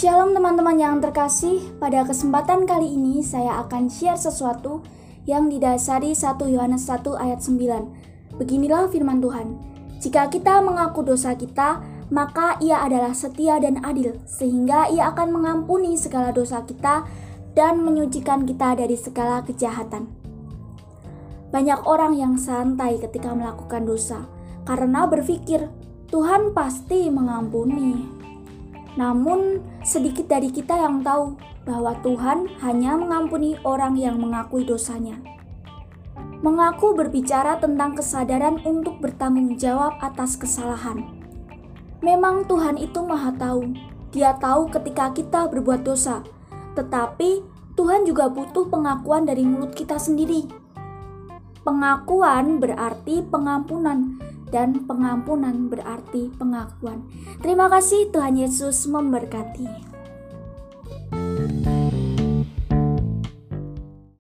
Shalom teman-teman yang terkasih, pada kesempatan kali ini saya akan share sesuatu yang didasari 1 Yohanes 1 ayat 9. Beginilah firman Tuhan. Jika kita mengaku dosa kita, maka ia adalah setia dan adil, sehingga ia akan mengampuni segala dosa kita dan menyucikan kita dari segala kejahatan. Banyak orang yang santai ketika melakukan dosa, karena berpikir Tuhan pasti mengampuni. Namun, sedikit dari kita yang tahu bahwa Tuhan hanya mengampuni orang yang mengakui dosanya. Mengaku berbicara tentang kesadaran untuk bertanggung jawab atas kesalahan. Memang Tuhan itu Maha Tahu. Dia tahu ketika kita berbuat dosa, tetapi Tuhan juga butuh pengakuan dari mulut kita sendiri. Pengakuan berarti pengampunan, dan pengampunan berarti pengakuan. Terima kasih, Tuhan Yesus memberkati.